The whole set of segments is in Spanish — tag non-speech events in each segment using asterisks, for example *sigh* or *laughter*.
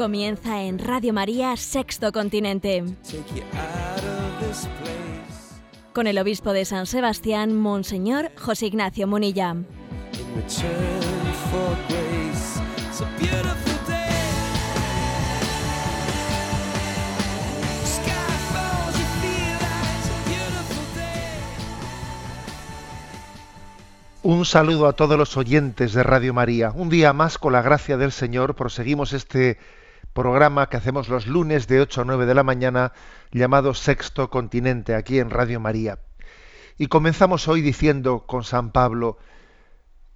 Comienza en Radio María Sexto Continente, con el obispo de San Sebastián, Monseñor José Ignacio Munilla. Un saludo a todos los oyentes de Radio María. Un día más, con la gracia del Señor, proseguimos este programa que hacemos los lunes de 8 a 9 de la mañana, llamado Sexto Continente, aquí en Radio María. Y comenzamos hoy diciendo con San Pablo,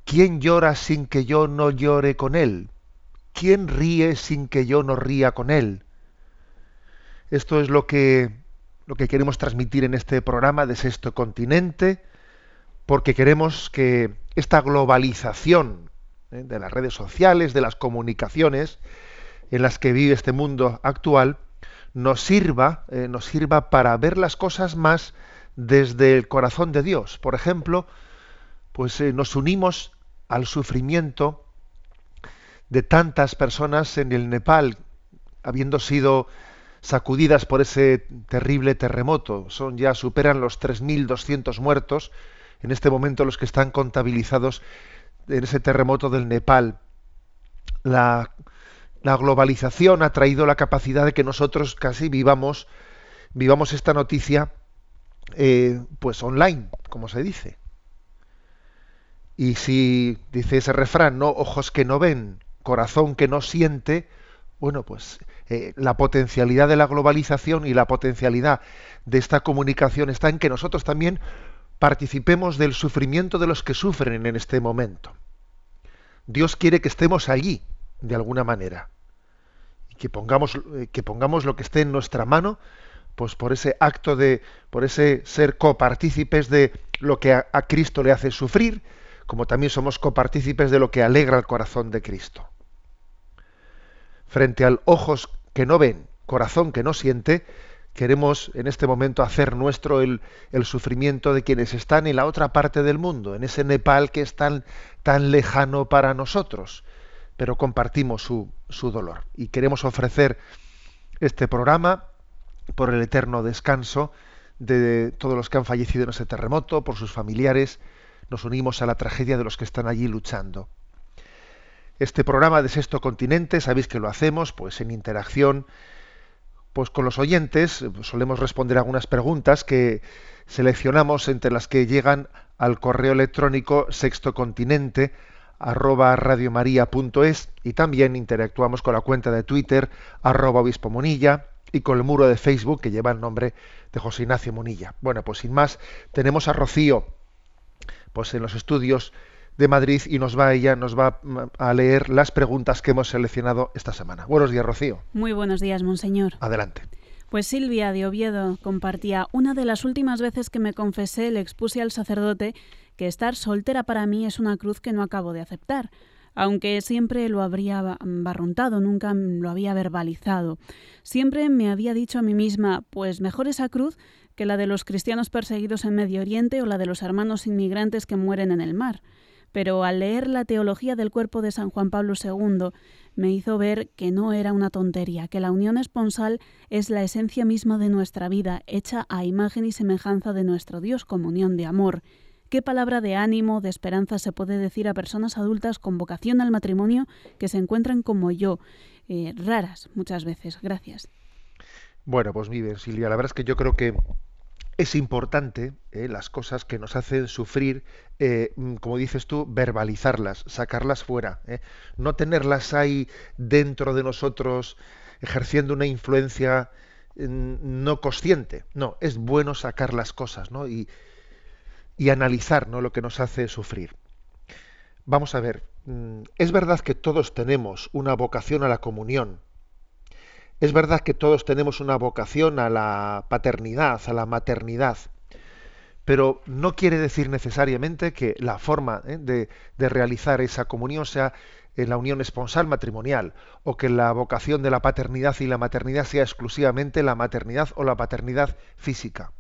¿quién llora sin que yo no llore con él? ¿Quién ríe sin que yo no ría con él? Esto es lo que, lo que queremos transmitir en este programa de Sexto Continente porque queremos que esta globalización ¿eh? de las redes sociales, de las comunicaciones en las que vive este mundo actual, nos sirva, eh, nos sirva para ver las cosas más desde el corazón de Dios. Por ejemplo, pues eh, nos unimos al sufrimiento de tantas personas en el Nepal, habiendo sido sacudidas por ese terrible terremoto. Son ya superan los 3.200 muertos en este momento los que están contabilizados en ese terremoto del Nepal. La, la globalización ha traído la capacidad de que nosotros casi vivamos, vivamos esta noticia eh, pues online, como se dice. Y si dice ese refrán, no ojos que no ven, corazón que no siente, bueno, pues eh, la potencialidad de la globalización y la potencialidad de esta comunicación está en que nosotros también participemos del sufrimiento de los que sufren en este momento. Dios quiere que estemos allí, de alguna manera, que pongamos, eh, que pongamos lo que esté en nuestra mano, pues por ese acto de, por ese ser copartícipes de lo que a, Cristo le hace sufrir, como también somos copartícipes de lo que alegra el corazón de Cristo. Frente al ojos que no ven, corazón que no siente, queremos en este momento hacer nuestro el, el, sufrimiento de quienes están en la otra parte del mundo, en ese Nepal que es tan, tan lejano para nosotros, pero compartimos su, su dolor. Y queremos ofrecer este programa por el eterno descanso de todos los que han fallecido en ese terremoto, por sus familiares. Nos unimos a la tragedia de los que están allí luchando. Este programa de Sexto Continente, sabéis que lo hacemos pues en interacción pues con los oyentes solemos responder algunas preguntas que seleccionamos entre las que llegan al correo electrónico sextocontinente arroba radiomaria.es y también interactuamos con la cuenta de Twitter arroba obispo Monilla y con el muro de Facebook que lleva el nombre de José Ignacio Monilla. Bueno, pues sin más, tenemos a Rocío pues en los estudios de Madrid y nos va ella nos va a leer las preguntas que hemos seleccionado esta semana. Buenos días, Rocío. Muy buenos días, monseñor. Adelante. Pues Silvia de Oviedo compartía una de las últimas veces que me confesé le expuse al sacerdote que estar soltera para mí es una cruz que no acabo de aceptar, aunque siempre lo habría barruntado, nunca lo había verbalizado. Siempre me había dicho a mí misma, pues mejor esa cruz que la de los cristianos perseguidos en Medio Oriente o la de los hermanos inmigrantes que mueren en el mar pero al leer la teología del cuerpo de San Juan Pablo II me hizo ver que no era una tontería, que la unión esponsal es la esencia misma de nuestra vida, hecha a imagen y semejanza de nuestro Dios, comunión de amor. ¿Qué palabra de ánimo, de esperanza se puede decir a personas adultas con vocación al matrimonio que se encuentran como yo, eh, raras muchas veces? Gracias. Bueno, pues bien, Silvia. La verdad es que yo creo que es importante eh, las cosas que nos hacen sufrir, eh, como dices tú, verbalizarlas, sacarlas fuera, eh, no tenerlas ahí dentro de nosotros ejerciendo una influencia no consciente. No, es bueno sacar las cosas ¿no? y, y analizar ¿no? lo que nos hace sufrir. Vamos a ver, es verdad que todos tenemos una vocación a la comunión. Es verdad que todos tenemos una vocación a la paternidad, a la maternidad, pero no quiere decir necesariamente que la forma ¿eh? de, realizar esa comunión sea en la unión esponsal matrimonial o que la vocación de la paternidad y la maternidad sea exclusivamente la maternidad o la paternidad física.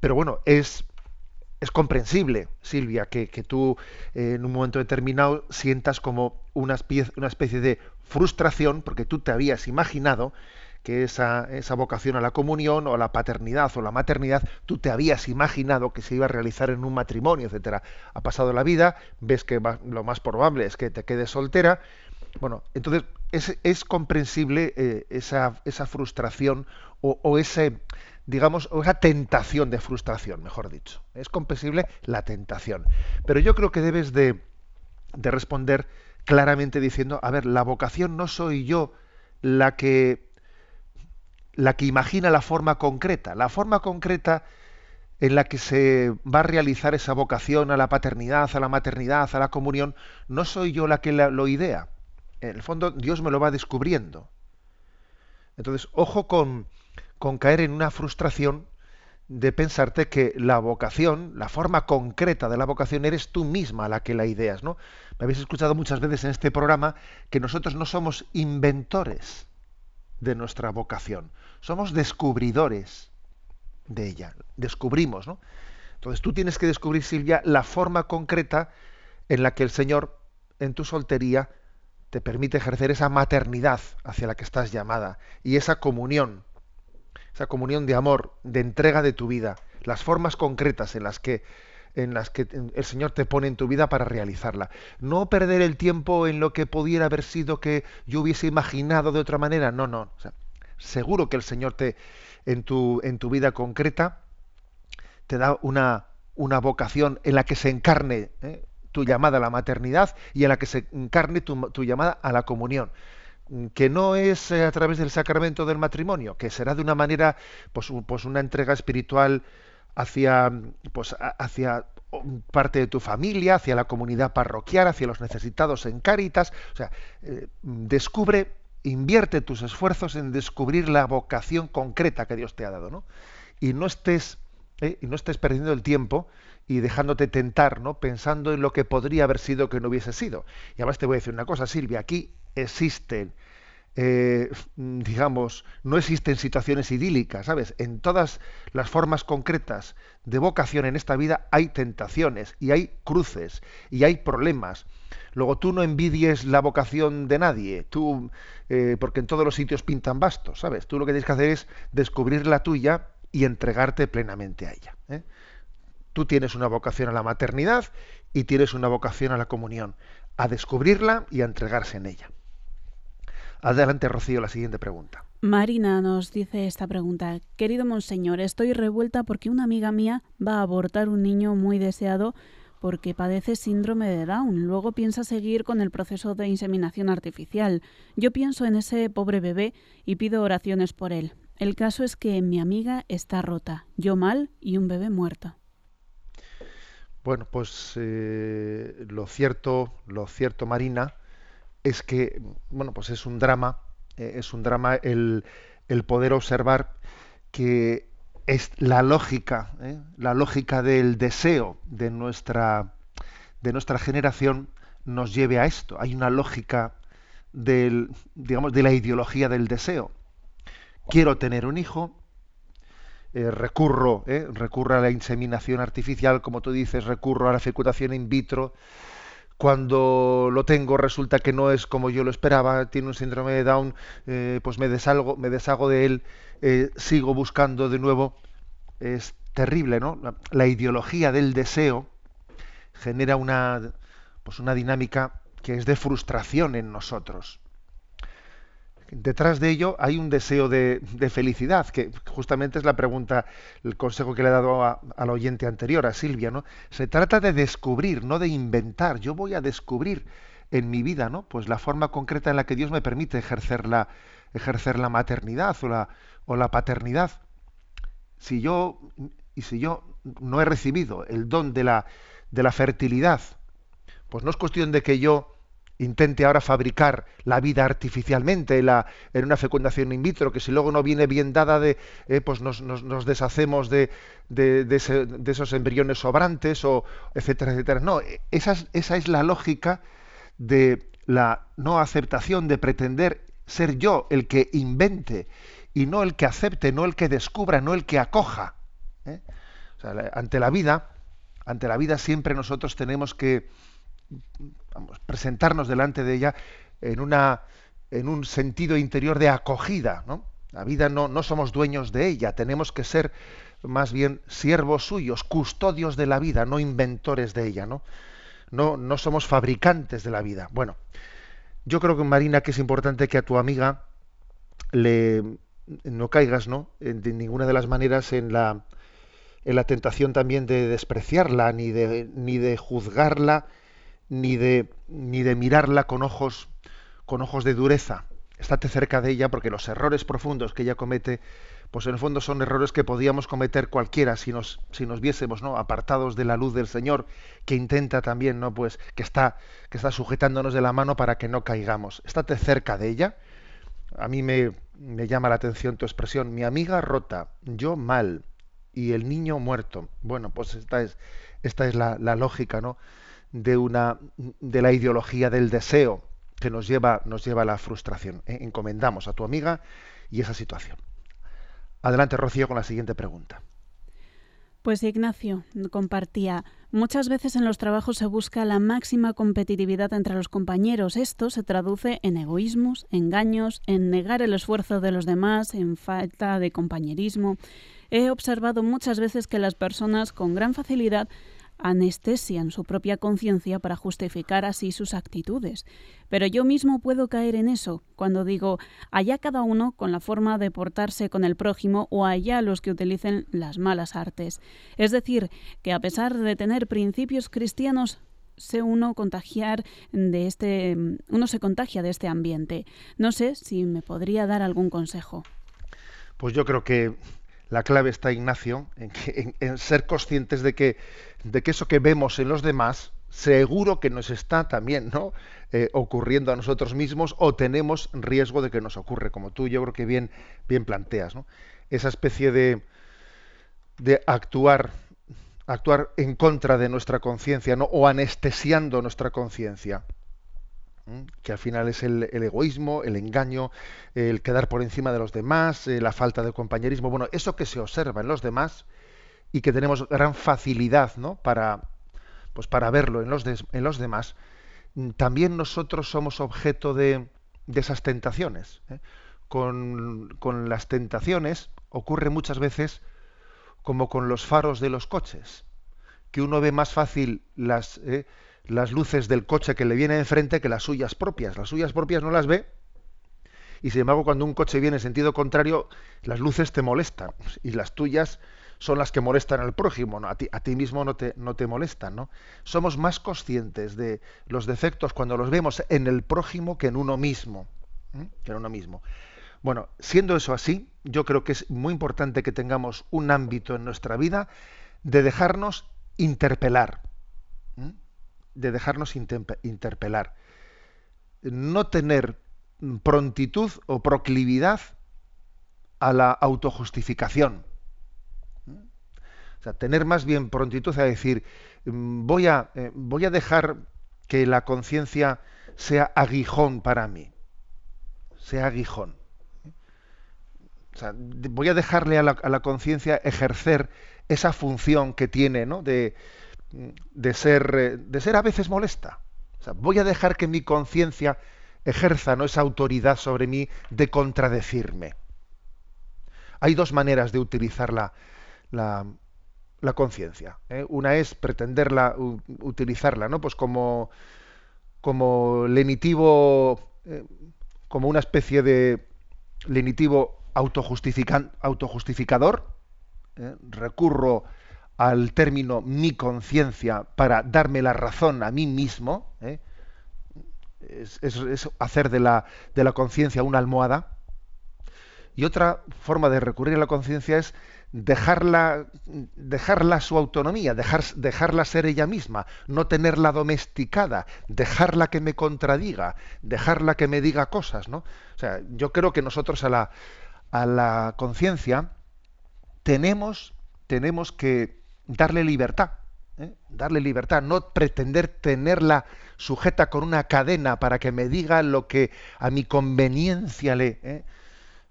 Pero bueno, es, es comprensible, Silvia, que, tú eh, en un momento determinado sientas como una especie, una especie de frustración porque tú te habías imaginado que esa, esa, vocación a la comunión o a la paternidad o la maternidad, tú te habías imaginado que se iba a realizar en un matrimonio, etcétera. Ha pasado la vida, ves que lo más probable es que te quedes soltera. Bueno, entonces es, es comprensible eh, esa, esa, frustración o, o, ese, digamos, o esa tentación de frustración, mejor dicho. Es comprensible la tentación. Pero yo creo que debes de, de responder claramente diciendo, a ver, la vocación no soy yo la que la que imagina la forma concreta, la forma concreta en la que se va a realizar esa vocación a la paternidad, a la maternidad, a la comunión, no soy yo la que lo idea. En el fondo, Dios me lo va descubriendo. Entonces, ojo con, con caer en una frustración de pensarte que la vocación, la forma concreta de la vocación, eres tú misma la que la ideas, ¿no? Me habéis escuchado muchas veces en este programa que nosotros no somos inventores de nuestra vocación. Somos descubridores de ella. Descubrimos, ¿no? Entonces tú tienes que descubrir, Silvia, la forma concreta en la que el Señor, en tu soltería, te permite ejercer esa maternidad hacia la que estás llamada y esa comunión, esa comunión de amor, de entrega de tu vida, las formas concretas en las que en las que el Señor te pone en tu vida para realizarla. No perder el tiempo en lo que pudiera haber sido que yo hubiese imaginado de otra manera. No, no. seguro que el Señor te, en tu, en tu vida concreta, te da una, una vocación en la que se encarne ¿eh? tu llamada a la maternidad y en la que se encarne tu, tu llamada a la comunión que no es eh, a través del sacramento del matrimonio, que será de una manera, pues, pues una entrega espiritual hacia, pues, hacia parte de tu familia, hacia la comunidad parroquial, hacia los necesitados en Cáritas. O sea, eh, descubre, invierte tus esfuerzos en descubrir la vocación concreta que Dios te ha dado, ¿no? Y no estés, eh, y no estés perdiendo el tiempo y dejándote tentar, ¿no? Pensando en lo que podría haber sido que no hubiese sido. Y además te voy a decir una cosa, Silvia, aquí existen eh, digamos, no existen situaciones idílicas, ¿sabes? En todas las formas concretas de vocación en esta vida hay tentaciones y hay cruces y hay problemas. Luego tú no envidies la vocación de nadie, tú, eh, porque en todos los sitios pintan bastos, ¿sabes? Tú lo que tienes que hacer es descubrir la tuya y entregarte plenamente a ella. ¿eh? Tú tienes una vocación a la maternidad y tienes una vocación a la comunión, a descubrirla y a entregarse en ella. Adelante, Rocío, la siguiente pregunta. Marina nos dice esta pregunta. Querido Monseñor, estoy revuelta porque una amiga mía va a abortar un niño muy deseado porque padece síndrome de Down. Luego piensa seguir con el proceso de inseminación artificial. Yo pienso en ese pobre bebé y pido oraciones por él. El caso es que mi amiga está rota, yo mal y un bebé muerto. Bueno, pues eh, lo cierto, lo cierto, Marina, es que, bueno, pues es un drama, eh, es un drama el, poder observar que es la lógica, ¿eh? la lógica del deseo de nuestra, de nuestra generación nos lleve a esto. Hay una lógica del, digamos, de la ideología del deseo. Quiero tener un hijo, eh, recurro, recurro a la inseminación artificial, como tú dices, recurro a la fecundación in vitro, cuando lo tengo resulta que no es como yo lo esperaba, tiene un síndrome de Down, eh, pues me deshago, me deshago de él, eh, sigo buscando de nuevo. Es terrible, ¿no? La, ideología del deseo genera una, pues una dinámica que es de frustración en nosotros detrás de ello hay un deseo de, felicidad, que justamente es la pregunta, el consejo que le he dado al oyente anterior, a Silvia, ¿no? Se trata de descubrir, no de inventar. Yo voy a descubrir en mi vida, ¿no? Pues la forma concreta en la que Dios me permite ejercer la, ejercer la maternidad o la, o la paternidad. Si yo, y si yo no he recibido el don de la, de la fertilidad, pues no es cuestión de que yo intente ahora fabricar la vida artificialmente en una fecundación in vitro, que si luego no viene bien dada, de, eh, pues nos, deshacemos de, de, de, esos embriones sobrantes, o etcétera, etcétera. No, esa es, esa es la lógica de la no aceptación, de pretender ser yo el que invente y no el que acepte, no el que descubra, no el que acoja. ¿eh? ante la vida, ante la vida siempre nosotros tenemos que presentarnos delante de ella en, una, en un sentido interior de acogida. ¿no? La vida no, no somos dueños de ella, tenemos que ser más bien siervos suyos, custodios de la vida, no inventores de ella. ¿no? No, no somos fabricantes de la vida. Bueno, yo creo que Marina que es importante que a tu amiga le no caigas, ¿no? De ninguna de las maneras en la en la tentación también de despreciarla, ni de, ni de juzgarla, ni de, ni de mirarla con ojos, con ojos de dureza. Estate cerca de ella porque los errores profundos que ella comete, pues en el fondo son errores que podíamos cometer cualquiera si nos, si nos viésemos ¿no? apartados de la luz del Señor, que intenta también, ¿no? Pues que está, que está sujetándonos de la mano para que no caigamos. Estate cerca de ella. A mí me, me llama la atención tu expresión, mi amiga rota, yo mal y el niño muerto. Bueno, pues esta es, esta es la, la lógica, ¿no? De una de la ideología del deseo que nos lleva nos lleva a la frustración. ¿eh? Encomendamos a tu amiga y esa situación. Adelante, Rocío, con la siguiente pregunta. Pues Ignacio compartía, muchas veces en los trabajos se busca la máxima competitividad entre los compañeros. Esto se traduce en egoísmos, engaños, en negar el esfuerzo de los demás, en falta de compañerismo. He observado muchas veces que las personas con gran facilidad anestesian su propia conciencia para justificar así sus actitudes. Pero yo mismo puedo caer en eso, cuando digo allá cada uno con la forma de portarse con el prójimo o allá los que utilicen las malas artes. Es decir, que a pesar de tener principios cristianos, se uno contagiar de este uno se contagia de este ambiente. No sé si me podría dar algún consejo. Pues yo creo que la clave está, Ignacio, en, ser conscientes de que, de que eso que vemos en los demás, seguro que nos está también ¿no? Eh, ocurriendo a nosotros mismos o tenemos riesgo de que nos ocurre, como tú yo creo que bien, bien planteas. ¿no? Esa especie de, de actuar, actuar en contra de nuestra conciencia ¿no? o anestesiando nuestra conciencia que al final es el, egoísmo, el engaño, el quedar por encima de los demás, eh, la falta de compañerismo, bueno, eso que se observa en los demás y que tenemos gran facilidad ¿no? para, pues para verlo en los, en los demás, mm, también nosotros somos objeto de, de esas tentaciones. ¿eh? Con, con, las tentaciones ocurre muchas veces como con los faros de los coches, que uno ve más fácil las... ¿eh? las luces del coche que le viene enfrente que las suyas propias. Las suyas propias no las ve y sin embargo cuando un coche viene en sentido contrario, las luces te molestan y las tuyas son las que molestan al prójimo, ¿no? a, ti, a ti mismo no te, no te molestan. ¿no? Somos más conscientes de los defectos cuando los vemos en el prójimo que en uno mismo. Que en uno mismo. Bueno, siendo eso así, yo creo que es muy importante que tengamos un ámbito en nuestra vida de dejarnos interpelar de dejarnos interpelar. No tener prontitud o proclividad a la autojustificación. O sea, tener más bien prontitud a decir, mm, voy a, eh, voy a dejar que la conciencia sea aguijón para mí. Sea aguijón. O sea, voy a dejarle a la, la conciencia ejercer esa función que tiene, ¿no? De, de ser, eh, de ser a veces molesta. voy a dejar que mi conciencia ejerza ¿no? esa autoridad sobre mí de contradecirme. Hay dos maneras de utilizar la, la, conciencia. ¿eh? Una es pretenderla, utilizarla, ¿no? Pues como, como lenitivo, eh, como una especie de lenitivo autojustificador. Recurro al término mi conciencia para darme la razón a mí mismo, ¿eh? es, hacer de la, de la conciencia una almohada. Y otra forma de recurrir a la conciencia es dejarla, dejarla su autonomía, dejar, dejarla ser ella misma, no tenerla domesticada, dejarla que me contradiga, dejarla que me diga cosas, ¿no? O sea, yo creo que nosotros a la, a la conciencia tenemos, tenemos que darle libertad, ¿eh? darle libertad, no pretender tenerla sujeta con una cadena para que me diga lo que a mi conveniencia le, ¿eh?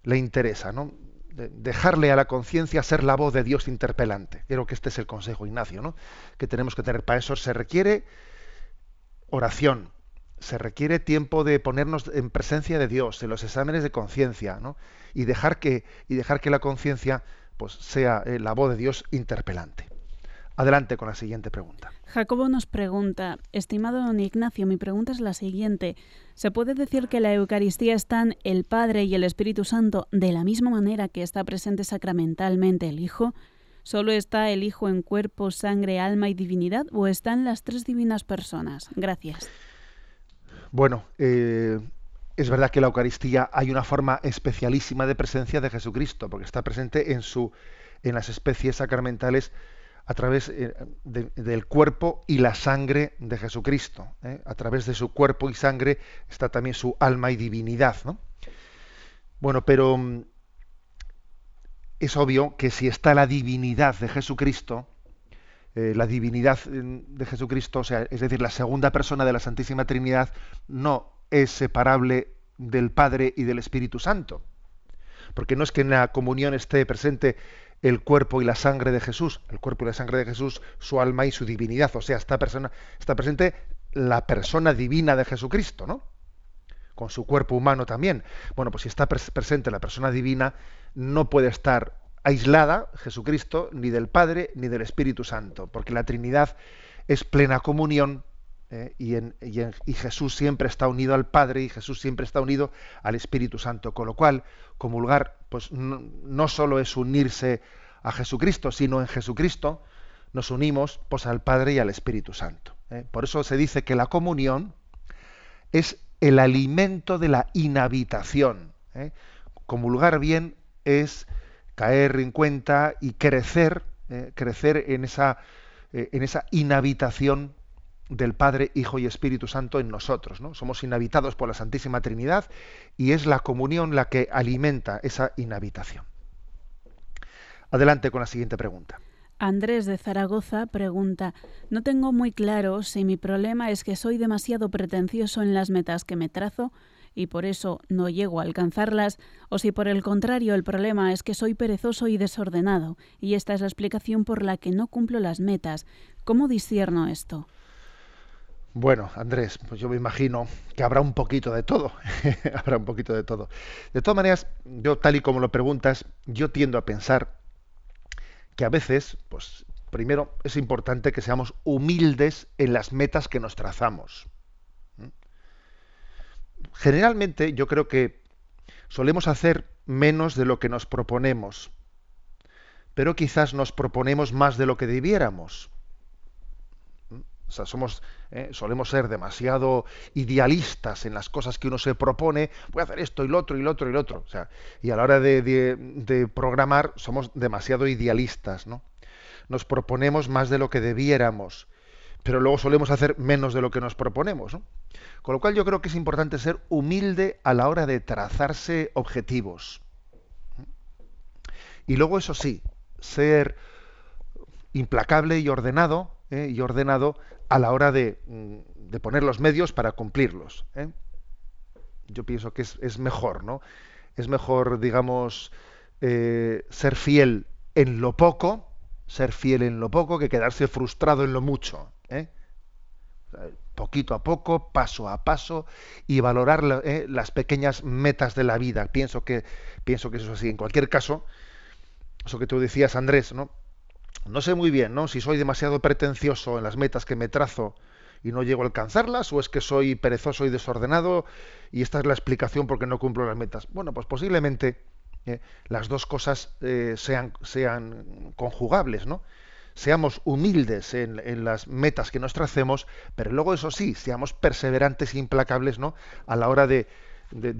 le interesa, ¿no? Dejarle a la conciencia ser la voz de Dios interpelante. Creo que este es el consejo, Ignacio, ¿no? que tenemos que tener. Para eso se requiere oración, se requiere tiempo de ponernos en presencia de Dios, en los exámenes de conciencia, ¿no? y dejar que, y dejar que la conciencia pues, sea eh, la voz de Dios interpelante. Adelante con la siguiente pregunta. Jacobo nos pregunta, estimado don Ignacio, mi pregunta es la siguiente. ¿Se puede decir que la Eucaristía están el Padre y el Espíritu Santo de la misma manera que está presente sacramentalmente el Hijo? ¿Solo está el Hijo en cuerpo, sangre, alma y divinidad o están las tres divinas personas? Gracias. Bueno, eh, es verdad que en la Eucaristía hay una forma especialísima de presencia de Jesucristo, porque está presente en, su, en las especies sacramentales a través eh, del cuerpo y la sangre de Jesucristo. ¿eh? A través de su cuerpo y sangre está también su alma y divinidad. ¿no? Bueno, pero mm, es obvio que si está la divinidad de Jesucristo, eh, la divinidad de Jesucristo, o sea, es decir, la segunda persona de la Santísima Trinidad, no es separable del Padre y del Espíritu Santo. Porque no es que en la comunión esté presente el cuerpo y la sangre de Jesús, el cuerpo y la sangre de Jesús, su alma y su divinidad. O sea, está, persona, está presente la persona divina de Jesucristo, ¿no? Con su cuerpo humano también. Bueno, pues si está presente la persona divina, no puede estar aislada Jesucristo ni del Padre ni del Espíritu Santo, porque la Trinidad es plena comunión ¿eh? y, Jesús siempre está unido al Padre y Jesús siempre está unido al Espíritu Santo, con lo cual comulgar pues no, no solo es unirse a Jesucristo, sino en Jesucristo nos unimos pues al Padre y al Espíritu Santo. ¿eh? Por eso se dice que la comunión es el alimento de la inhabitación. ¿eh? Comulgar bien es caer en cuenta y crecer, crecer en esa, en esa inhabitación del Padre, Hijo y Espíritu Santo en nosotros. ¿no? Somos inhabitados por la Santísima Trinidad y es la comunión la que alimenta esa inhabitación. Adelante con la siguiente pregunta. Andrés de Zaragoza pregunta, no tengo muy claro si mi problema es que soy demasiado pretencioso en las metas que me trazo y por eso no llego a alcanzarlas, o si por el contrario el problema es que soy perezoso y desordenado, y esta es la explicación por la que no cumplo las metas. ¿Cómo discierno esto? Bueno, Andrés, pues yo me imagino que habrá un poquito de todo. *laughs* habrá un poquito de todo. De todas maneras, yo tal y como lo preguntas, yo tiendo a pensar que a veces, pues primero es importante que seamos humildes en las metas que nos trazamos. Generalmente yo creo que solemos hacer menos de lo que nos proponemos, pero quizás nos proponemos más de lo que debiéramos. O sea, somos, eh, solemos ser demasiado idealistas en las cosas que uno se propone, voy a hacer esto y lo otro y lo otro y lo otro. O sea, y a la hora de, programar somos demasiado idealistas, ¿no? Nos proponemos más de lo que debiéramos, pero luego solemos hacer menos de lo que nos proponemos. Con lo cual yo creo que es importante ser humilde a la hora de trazarse objetivos. Y luego, eso sí, ser implacable y ordenado, ¿eh? y ordenado a la hora de, mm, de poner los medios para cumplirlos. ¿eh? Yo pienso que es, mejor, ¿no? Es mejor, digamos, eh, ser fiel en lo poco, ser fiel en lo poco, que quedarse frustrado en lo mucho. ¿eh? Poquito a poco, paso a paso, y valorar las pequeñas metas de la vida. Pienso que, pienso que eso es así. En cualquier caso, eso que tú decías, Andrés, ¿no? No sé muy bien, ¿no? Si soy demasiado pretencioso en las metas que me trazo y no llego a alcanzarlas, o es que soy perezoso y desordenado y esta es la explicación por qué no cumplo las metas. Bueno, pues posiblemente eh, las dos cosas eh, sean, sean conjugables, ¿no? Seamos humildes en, las metas que nos tracemos, pero luego eso sí, seamos perseverantes e implacables, ¿no? A la hora de,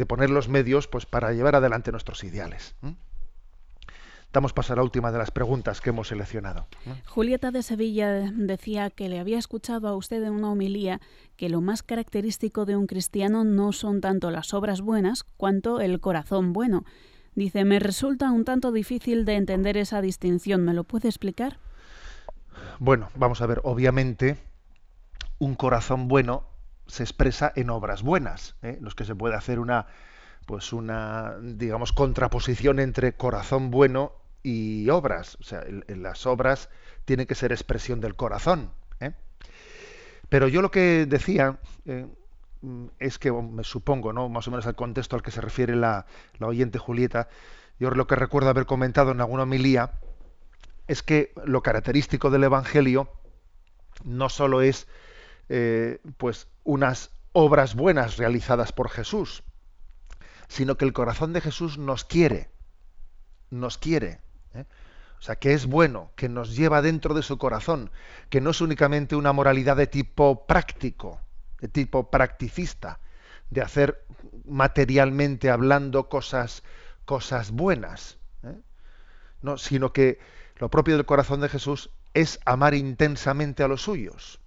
poner los medios, pues para llevar adelante nuestros ideales. Damos paso a la última de las preguntas que hemos seleccionado. Julieta de Sevilla decía que le había escuchado a usted en una homilía que lo más característico de un cristiano no son tanto las obras buenas cuanto el corazón bueno. Dice, me resulta un tanto difícil de entender esa distinción. ¿Me lo puede explicar? Bueno, vamos a ver, obviamente un corazón bueno se expresa en obras buenas. ¿eh? No es que se pueda hacer una, pues una, digamos, contraposición entre corazón bueno y obras. O sea, las obras tiene que ser expresión del corazón. ¿eh? Pero yo lo que decía eh, es que, me supongo, ¿no? más o menos al contexto al que se refiere la, la oyente Julieta, yo lo que recuerdo haber comentado en alguna homilía es que lo característico del Evangelio no solo es eh, pues unas obras buenas realizadas por Jesús, sino que el corazón de Jesús nos quiere, nos quiere. ¿eh? O sea, que es bueno, que nos lleva dentro de su corazón, que no es únicamente una moralidad de tipo práctico, de tipo practicista, de hacer materialmente hablando cosas, cosas buenas, ¿eh? no, sino que lo propio del corazón de Jesús es amar intensamente a los suyos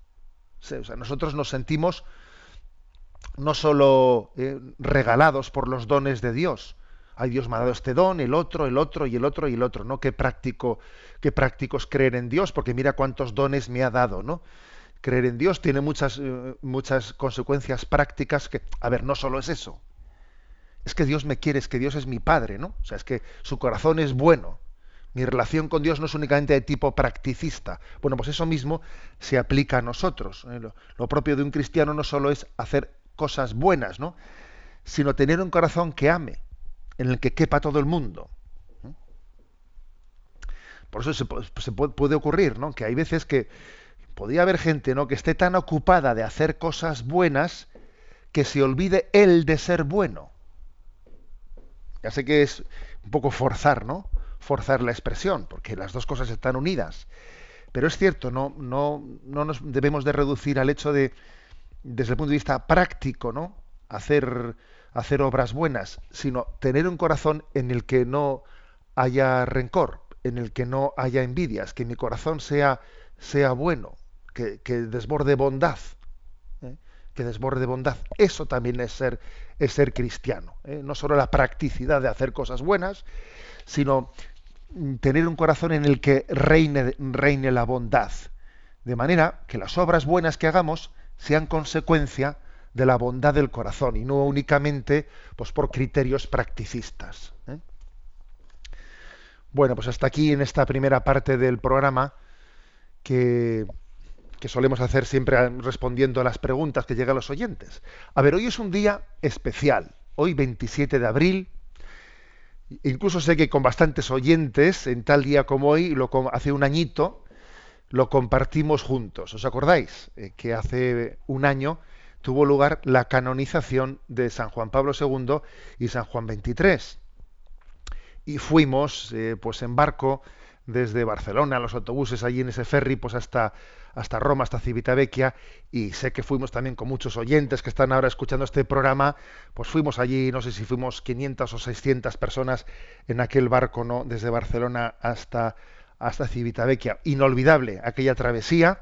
nosotros nos sentimos no solo eh, regalados por los dones de Dios. Ay, Dios me ha dado este don, el otro, el otro y el otro y el otro, ¿no? Qué práctico, qué práctico es creer en Dios, porque mira cuántos dones me ha dado, ¿no? Creer en Dios tiene muchas, eh, muchas consecuencias prácticas que, a ver, no solo es eso. Es que Dios me quiere, es que Dios es mi Padre, ¿no? O sea, es que su corazón es bueno. Mi relación con Dios no es únicamente de tipo practicista. Bueno, pues eso mismo se aplica a nosotros. ¿eh? Lo, propio de un cristiano no solo es hacer cosas buenas, ¿no? sino tener un corazón que ame, en el que quepa todo el mundo. Por eso se, puede, ocurrir, ¿no? Que hay veces que podría haber gente, ¿no? Que esté tan ocupada de hacer cosas buenas que se olvide él de ser bueno. Ya sé que es un poco forzar, ¿no? forzar la expresión, porque las dos cosas están unidas. Pero es cierto, no, no, no nos debemos de reducir al hecho de, desde el punto de vista práctico, ¿no? hacer, hacer obras buenas, sino tener un corazón en el que no haya rencor, en el que no haya envidias, que mi corazón sea, sea bueno, que, desborde bondad, ¿eh? que desborde bondad. Eso también es ser, es ser cristiano. ¿eh? No solo la practicidad de hacer cosas buenas, sino tener un corazón en el que reine, reine la bondad, de manera que las obras buenas que hagamos sean consecuencia de la bondad del corazón y no únicamente pues, por criterios practicistas. ¿eh? Bueno, pues hasta aquí en esta primera parte del programa que, que solemos hacer siempre respondiendo a las preguntas que llegan a los oyentes. A ver, hoy es un día especial, hoy 27 de abril Incluso sé que con bastantes oyentes, en tal día como hoy, lo, hace un añito, lo compartimos juntos. ¿Os acordáis? Eh, que hace un año tuvo lugar la canonización de San Juan Pablo II y San Juan XXIII. Y fuimos, eh, pues en barco, desde Barcelona, los autobuses allí en ese ferry, pues hasta hasta Roma, hasta Civitavecchia, y sé que fuimos también con muchos oyentes que están ahora escuchando este programa, pues fuimos allí, no sé si fuimos 500 o 600 personas en aquel barco, ¿no? Desde Barcelona hasta, hasta Civitavecchia. Inolvidable aquella travesía,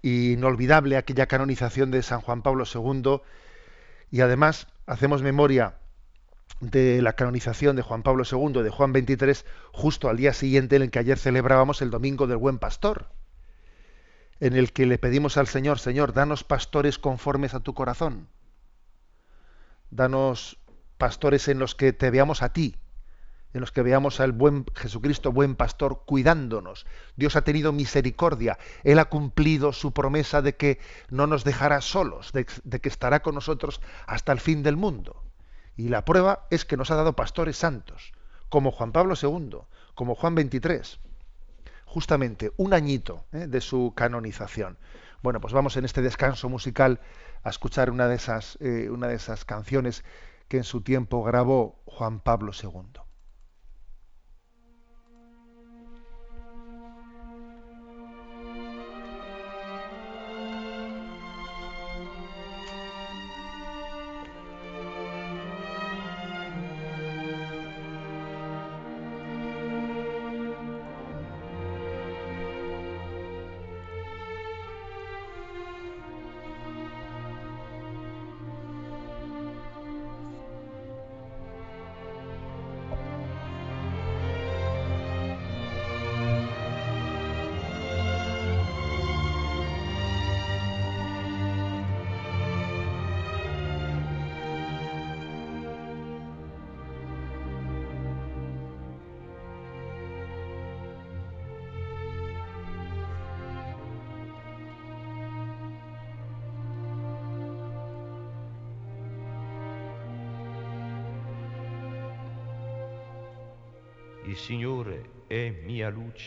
inolvidable aquella canonización de San Juan Pablo II, y además hacemos memoria de la canonización de Juan Pablo II, de Juan XXIII, justo al día siguiente en el que ayer celebrábamos el Domingo del Buen Pastor en el que le pedimos al Señor, Señor, danos pastores conformes a tu corazón. Danos pastores en los que te veamos a ti, en los que veamos al buen Jesucristo, buen pastor, cuidándonos. Dios ha tenido misericordia. Él ha cumplido su promesa de que no nos dejará solos, de, que estará con nosotros hasta el fin del mundo. Y la prueba es que nos ha dado pastores santos, como Juan Pablo II, como Juan XXIII justamente un añito ¿eh? de su canonización. Bueno, pues vamos en este descanso musical a escuchar una de esas, eh, una de esas canciones que en su tiempo grabó Juan Pablo II.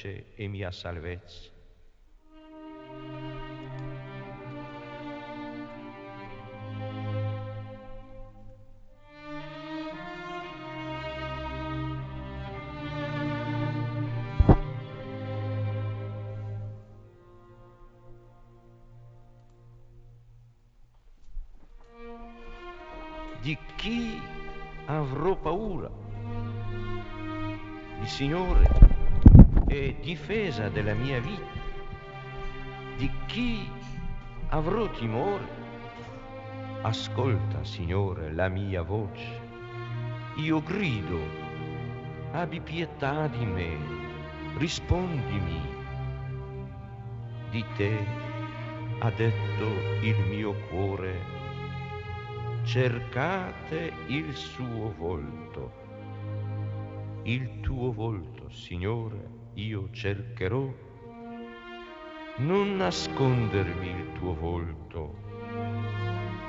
Luce e mia salvezza. Di chi avrò paura? Il Signore è difesa della mia vita. Di chi avrò timore? Ascolta, Signore, la mia voce. Io grido, abbi pietà di me, rispondimi. Di te ha detto il mio cuore cercate il suo volto. Il tuo volto, Signore, io cercherò. Non nascondermi il tuo volto,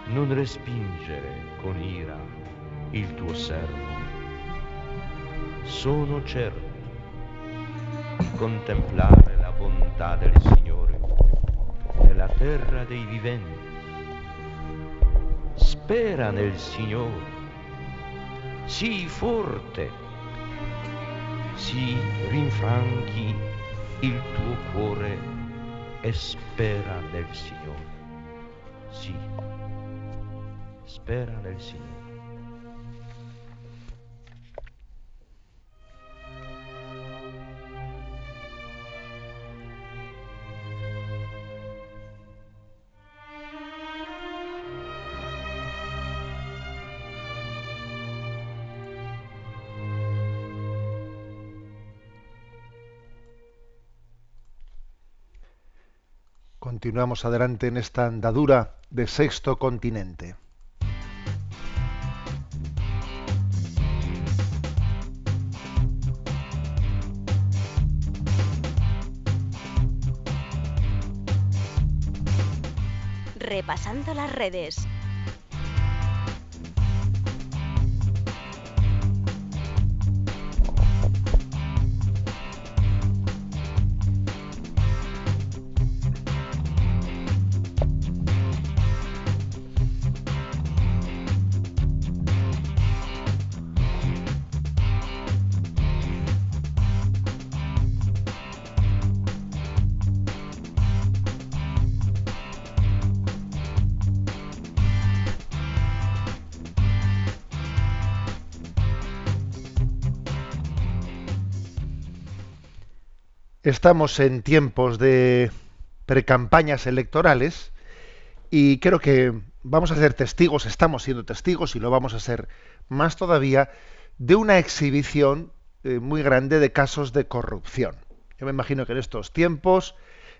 non respingere con ira il tuo servo. Sono certo di contemplare la bontà del Signore nella terra dei viventi spera nel Signore, sii forte, si rinfranchi il tuo cuore e spera nel Signore. Sì, spera nel Signore. Continuamos adelante en esta andadura de sexto continente. Repasando las redes. Estamos en tiempos de precampañas electorales y creo que vamos a ser testigos, estamos siendo testigos y lo vamos a ser más todavía de una exhibición eh, muy grande de casos de corrupción. Yo me imagino que en estos tiempos,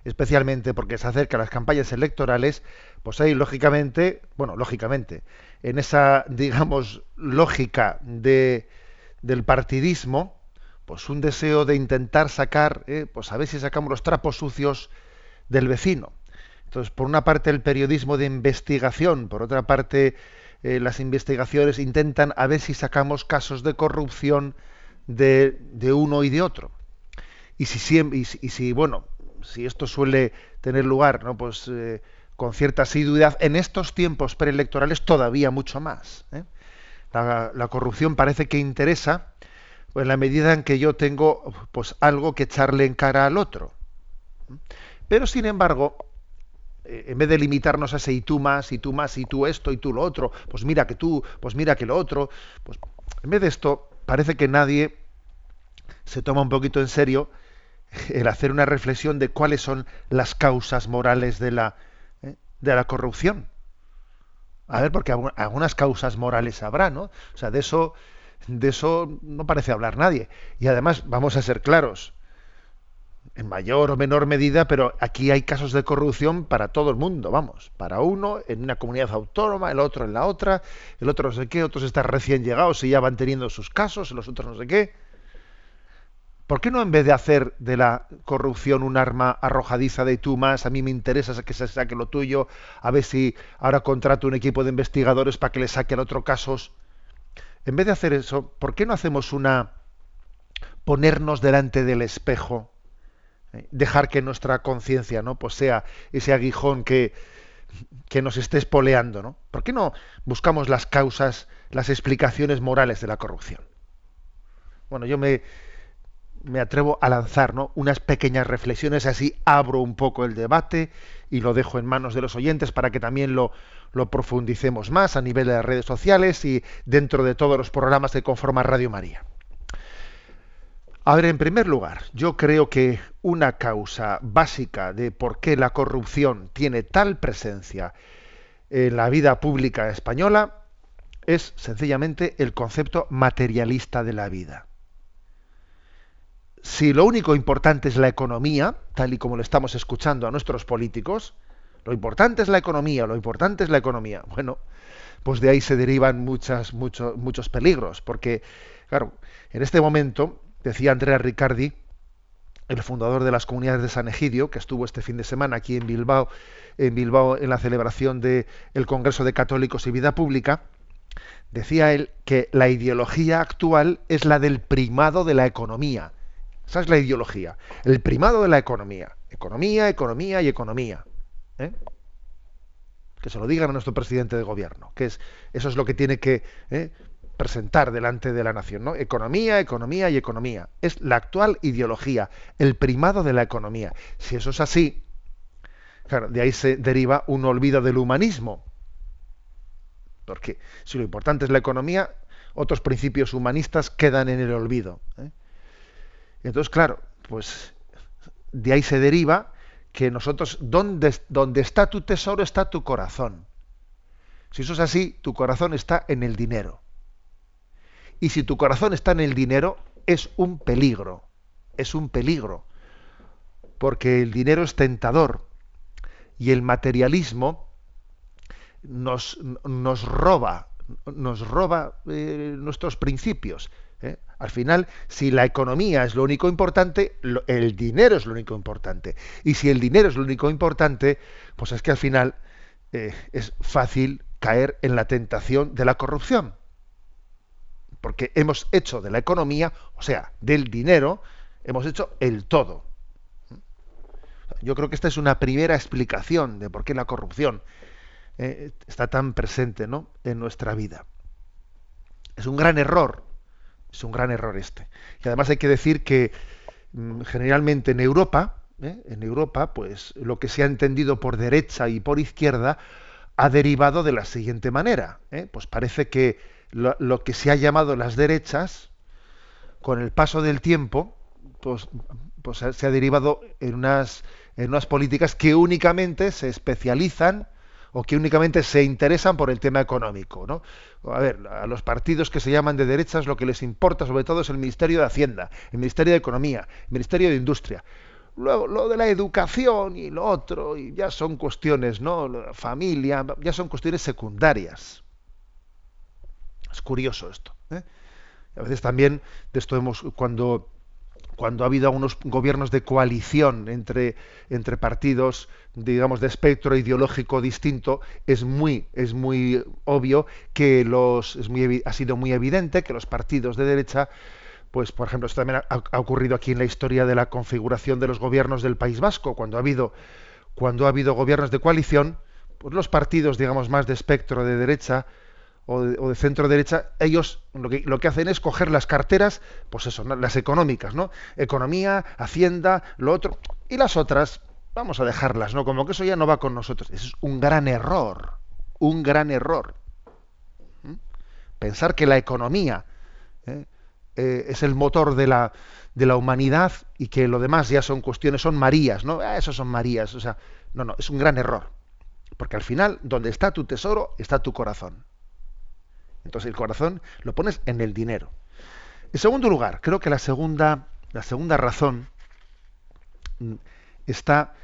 especialmente porque se acercan las campañas electorales, pues hay lógicamente, bueno, lógicamente, en esa, *laughs* digamos, lógica de, del partidismo, pues un deseo de intentar sacar, eh, pues a ver si sacamos los trapos sucios del vecino. Entonces, por una parte el periodismo de investigación, por otra parte eh, las investigaciones intentan a ver si sacamos casos de corrupción de, de uno y de otro. Y si, si, bueno, si esto suele tener lugar, ¿no? Pues eh, con cierta asiduidad, en estos tiempos preelectorales todavía mucho más. La, la corrupción parece que interesa en la medida en que yo tengo pues algo que echarle en cara al otro. Pero sin embargo, eh, en vez de limitarnos a ese y tú más, y tú más, y tú esto, y tú lo otro, pues mira que tú, pues mira que lo otro, pues en vez de esto, parece que nadie se toma un poquito en serio el hacer una reflexión de cuáles son las causas morales de la, ¿eh? de la corrupción. A ver, porque algunas causas morales habrá, ¿no? O sea, de eso de eso no parece hablar nadie. Y además, vamos a ser claros, en mayor o menor medida, pero aquí hay casos de corrupción para todo el mundo, vamos, para uno en una comunidad autónoma, el otro en la otra, el otro no sé qué, otros están recién llegados y ya van teniendo sus casos, los otros no sé qué. ¿Por qué no en vez de hacer de la corrupción un arma arrojadiza de tú más, a mí me interesa que se saque lo tuyo, a ver si ahora contrato un equipo de investigadores para que le saquen otro casos? En vez de hacer eso, ¿por qué no hacemos una ponernos delante del espejo, ¿eh? dejar que nuestra conciencia no pues sea ese aguijón que, que nos esté espoleando, ¿no? ¿Por qué no buscamos las causas, las explicaciones morales de la corrupción? Bueno, yo me, me atrevo a lanzar ¿no? unas pequeñas reflexiones, así abro un poco el debate y lo dejo en manos de los oyentes para que también lo, lo profundicemos más a nivel de las redes sociales y dentro de todos los programas que conforman Radio María. A ver, en primer lugar, yo creo que una causa básica de por qué la corrupción tiene tal presencia en la vida pública española es sencillamente el concepto materialista de la vida. Si lo único importante es la economía, tal y como lo estamos escuchando a nuestros políticos, lo importante es la economía, lo importante es la economía. Bueno, pues de ahí se derivan muchas, muchos, muchos peligros, porque, claro, en este momento Decía Andrea Riccardi, el fundador de las comunidades de San Egidio, que estuvo este fin de semana aquí en Bilbao, en Bilbao en la celebración del Congreso de Católicos y Vida Pública, decía él que la ideología actual es la del primado de la economía. Esa es la ideología, el primado de la economía. Economía, economía y economía. ¿eh? Que se lo digan a nuestro presidente de gobierno, que es eso es lo que tiene que ¿eh? presentar delante de la nación, ¿no? Economía, economía y economía. Es la actual ideología, el primado de la economía. Si eso es así, claro, de ahí se deriva un olvido del humanismo. Porque si lo importante es la economía, otros principios humanistas quedan en el olvido. ¿eh? Entonces, claro, pues de ahí se deriva que nosotros, donde, está tu tesoro está tu corazón. Si eso es así, tu corazón está en el dinero. Y si tu corazón está en el dinero, es un peligro. Es un peligro. Porque el dinero es tentador. Y el materialismo nos, nos roba, nos roba eh, nuestros principios. ¿Eh? Al final, si la economía es lo único importante, el dinero es lo único importante. Y si el dinero es lo único importante, pues es que al final eh, es fácil caer en la tentación de la corrupción porque hemos hecho de la economía, o sea, del dinero, hemos hecho el todo. Yo creo que esta es una primera explicación de por qué la corrupción eh, está tan presente ¿no? en nuestra vida. Es un gran error, es un gran error este. Y además hay que decir que mm, generalmente en Europa, ¿eh? en Europa, pues lo que se ha entendido por derecha y por izquierda ha derivado de la siguiente manera. ¿eh? Pues parece que lo, que se ha llamado las derechas, con el paso del tiempo, pues, pues se ha derivado en unas, en unas políticas que únicamente se especializan o que únicamente se interesan por el tema económico. ¿no? A ver, a los partidos que se llaman de derechas lo que les importa sobre todo es el Ministerio de Hacienda, el Ministerio de Economía, el Ministerio de Industria. Luego, lo de la educación y lo otro, y ya son cuestiones, ¿no? familia, ya son cuestiones secundarias. Es curioso esto. ¿eh? A veces también de esto hemos cuando cuando ha habido unos gobiernos de coalición entre, entre partidos, digamos, de espectro ideológico distinto, es muy, es muy obvio que los, es muy, ha sido muy evidente que los partidos de derecha, pues por ejemplo, esto también ha, ha, ocurrido aquí en la historia de la configuración de los gobiernos del País Vasco, cuando ha habido, cuando ha habido gobiernos de coalición, pues los partidos, digamos, más de espectro de derecha, o de, centro derecha, ellos lo que, lo que hacen es coger las carteras, pues eso, las económicas, ¿no? Economía, Hacienda, lo otro, y las otras, vamos a dejarlas, ¿no? Como que eso ya no va con nosotros. Eso es un gran error, un gran error. ¿Mm? Pensar que la economía ¿eh? Eh, es el motor de la, de la humanidad y que lo demás ya son cuestiones, son Marías, ¿no? Ah, eso son Marías, o sea, no, no, es un gran error. Porque al final, donde está tu tesoro, está tu corazón. Entonces el corazón lo pones en el dinero. En segundo lugar, creo que la segunda, la segunda razón mm, está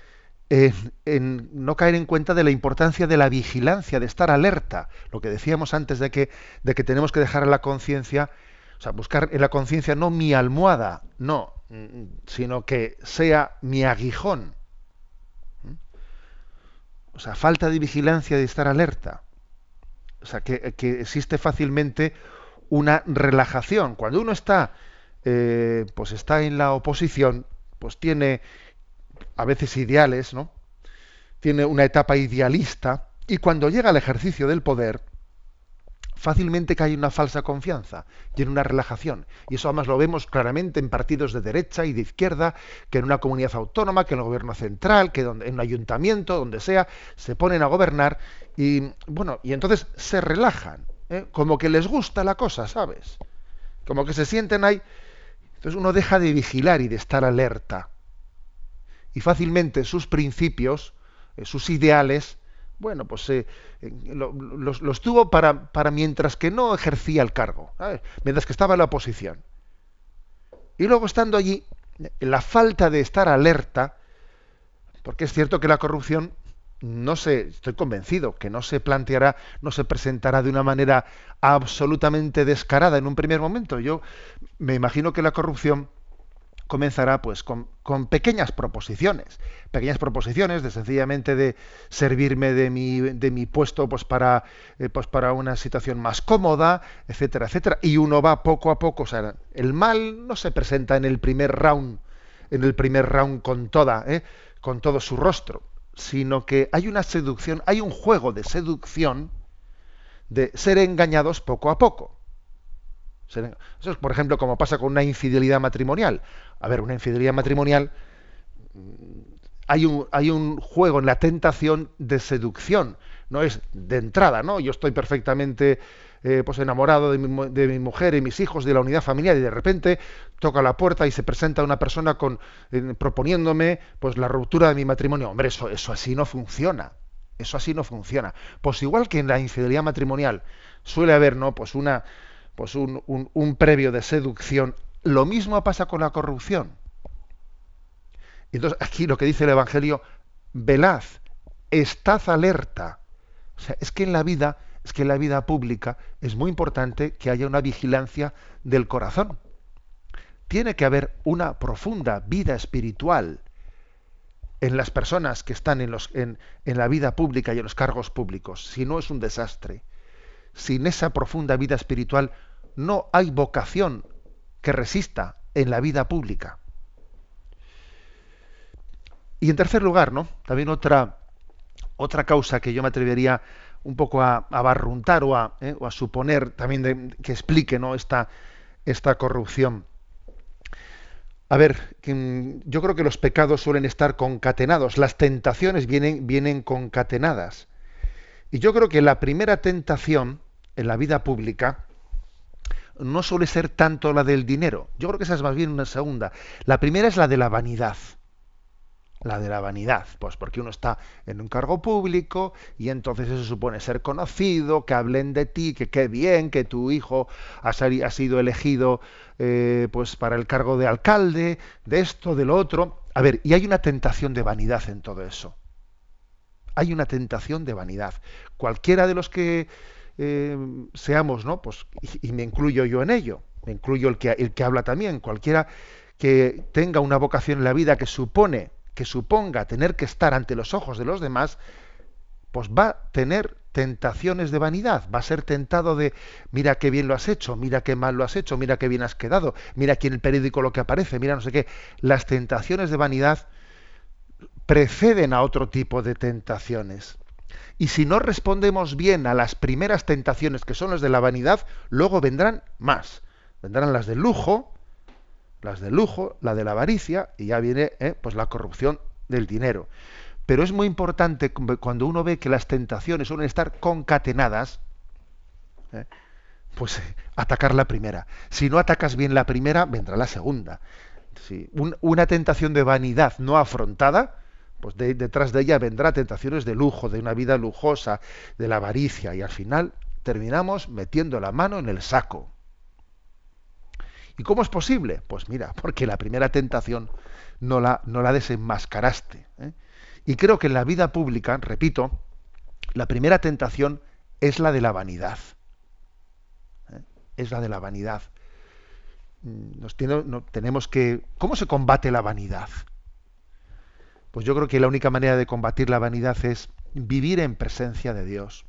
en, no caer en cuenta de la importancia de la vigilancia, de estar alerta. Lo que decíamos antes de que, de que tenemos que dejar a la conciencia, o sea, buscar en la conciencia no mi almohada, no, mm, sino que sea mi aguijón. ¿Mm? O sea, falta de vigilancia, de estar alerta o sea, que, existe fácilmente una relajación. Cuando uno está eh, pues está en la oposición, pues tiene a veces ideales, ¿no? Tiene una etapa idealista y cuando llega al ejercicio del poder, fácilmente cae una falsa confianza y en una relajación. Y eso además lo vemos claramente en partidos de derecha y de izquierda, que en una comunidad autónoma, que en el gobierno central, que en un ayuntamiento, donde sea, se ponen a gobernar y bueno, y entonces se relajan, ¿eh? como que les gusta la cosa, ¿sabes? Como que se sienten ahí. Entonces uno deja de vigilar y de estar alerta. Y fácilmente sus principios, eh, sus ideales, bueno, pues eh, los, tuvo para, para, mientras que no ejercía el cargo, mientras que estaba en la oposición. Y luego estando allí, la falta de estar alerta, porque es cierto que la corrupción no se, estoy convencido que no se planteará, no se presentará de una manera absolutamente descarada en un primer momento. Yo me imagino que la corrupción comenzará pues con, pequeñas proposiciones, pequeñas proposiciones de sencillamente de servirme de mi, de mi puesto pues para, eh, pues para una situación más cómoda, etcétera, etcétera. Y uno va poco a poco, o sea, el mal no se presenta en el primer round, en el primer round con toda, ¿eh? con todo su rostro, sino que hay una seducción, hay un juego de seducción de ser engañados poco a poco. Eso es, por ejemplo, como pasa con una infidelidad matrimonial. A ver, una infidelidad matrimonial, mm, hay un, hay un juego en la tentación de seducción. No es de entrada, ¿no? Yo estoy perfectamente eh, pues enamorado de mi, de mi, mujer y mis hijos, de la unidad familiar, y de repente toca la puerta y se presenta una persona con, eh, proponiéndome pues la ruptura de mi matrimonio. Hombre, eso, eso así no funciona. Eso así no funciona. Pues igual que en la infidelidad matrimonial suele haber, ¿no? Pues una pues un, previo de seducción. Lo mismo pasa con la corrupción. Entonces, aquí lo que dice el Evangelio, velad, estad alerta. O sea, es que en la vida, es que en la vida pública es muy importante que haya una vigilancia del corazón. Tiene que haber una profunda vida espiritual en las personas que están en, los, en, en la vida pública y en los cargos públicos. Si no es un desastre. Sin esa profunda vida espiritual no hay vocación que resista en la vida pública. Y en tercer lugar, ¿no? También otra, otra causa que yo me atrevería un poco a, barruntar o a, eh, o a suponer también que explique ¿no? esta, esta corrupción. A ver, yo creo que los pecados suelen estar concatenados, las tentaciones vienen, vienen concatenadas. Y yo creo que la primera tentación en la vida pública no suele ser tanto la del dinero. Yo creo que esa es más bien una segunda. La primera es la de la vanidad. La de la vanidad, pues porque uno está en un cargo público y entonces eso supone ser conocido, que hablen de ti, que qué bien, que tu hijo ha, sido elegido eh, pues para el cargo de alcalde, de esto, de lo otro. A ver, y hay una tentación de vanidad en todo eso. Hay una tentación de vanidad. Cualquiera de los que eh, seamos, ¿no? Pues, y, me incluyo yo en ello, me incluyo el que, el que habla también, cualquiera que tenga una vocación en la vida que supone, que suponga tener que estar ante los ojos de los demás, pues va a tener tentaciones de vanidad, va a ser tentado de mira qué bien lo has hecho, mira qué mal lo has hecho, mira qué bien has quedado, mira aquí en el periódico lo que aparece, mira no sé qué. Las tentaciones de vanidad preceden a otro tipo de tentaciones. Y si no respondemos bien a las primeras tentaciones, que son las de la vanidad, luego vendrán más. Vendrán las del lujo, las del lujo, la de la avaricia, y ya viene eh, pues la corrupción del dinero. Pero es muy importante cuando uno ve que las tentaciones suelen estar concatenadas, eh, pues atacar la primera. Si no atacas bien la primera, vendrá la segunda. Una tentación de vanidad no afrontada, pues detrás de ella vendrá tentaciones de lujo, de una vida lujosa, de la avaricia, y al final terminamos metiendo la mano en el saco. ¿Y cómo es posible? Pues mira, *laughs* porque la primera tentación no la, no la desenmascaraste. ¿eh? Y creo que en la vida pública, repito, la primera tentación es la de la vanidad. ¿eh? Es la de la vanidad. Mm, nos tenemos que. ¿Cómo se combate la vanidad? Pues yo creo que la única manera de combatir la vanidad es vivir en presencia de Dios.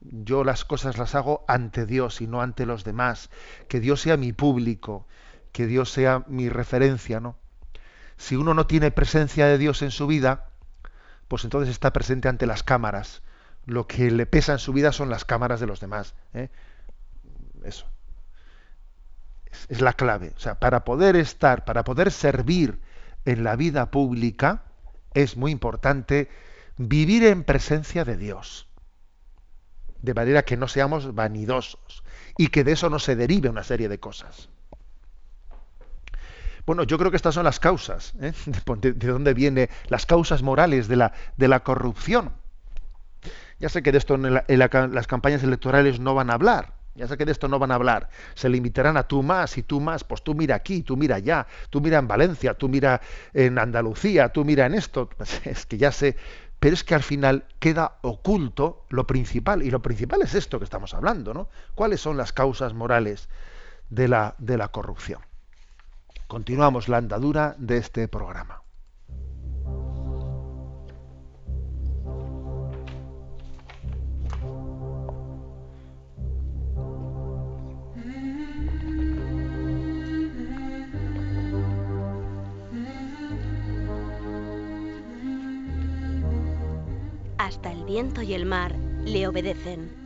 Yo las cosas las hago ante Dios y no ante los demás. Que Dios sea mi público. que Dios sea mi referencia, ¿no? Si uno no tiene presencia de Dios en su vida, pues entonces está presente ante las cámaras. Lo que le pesa en su vida son las cámaras de los demás. ¿eh? Eso. Es, es la clave. O sea, para poder estar, para poder servir en la vida pública, es muy importante vivir en presencia de Dios. De manera que no seamos vanidosos y que de eso no se derive una serie de cosas. Bueno, yo creo que estas son las causas, ¿eh? *laughs* de, de, dónde vienen las causas morales de la, de la corrupción. Ya sé que de esto en, la, en la, las campañas electorales no van a hablar, ya sé que de esto no van a hablar. Se limitarán a tú más y tú más. Pues tú mira aquí, tú mira allá, tú mira en Valencia, tú mira en Andalucía, tú mira en esto. *laughs* Pues es que ya sé. Pero es que al final queda oculto lo principal. Y lo principal es esto que estamos hablando, ¿no? ¿Cuáles son las causas morales de la, de la corrupción? Continuamos la andadura de este programa. Hasta el viento y el mar le obedecen.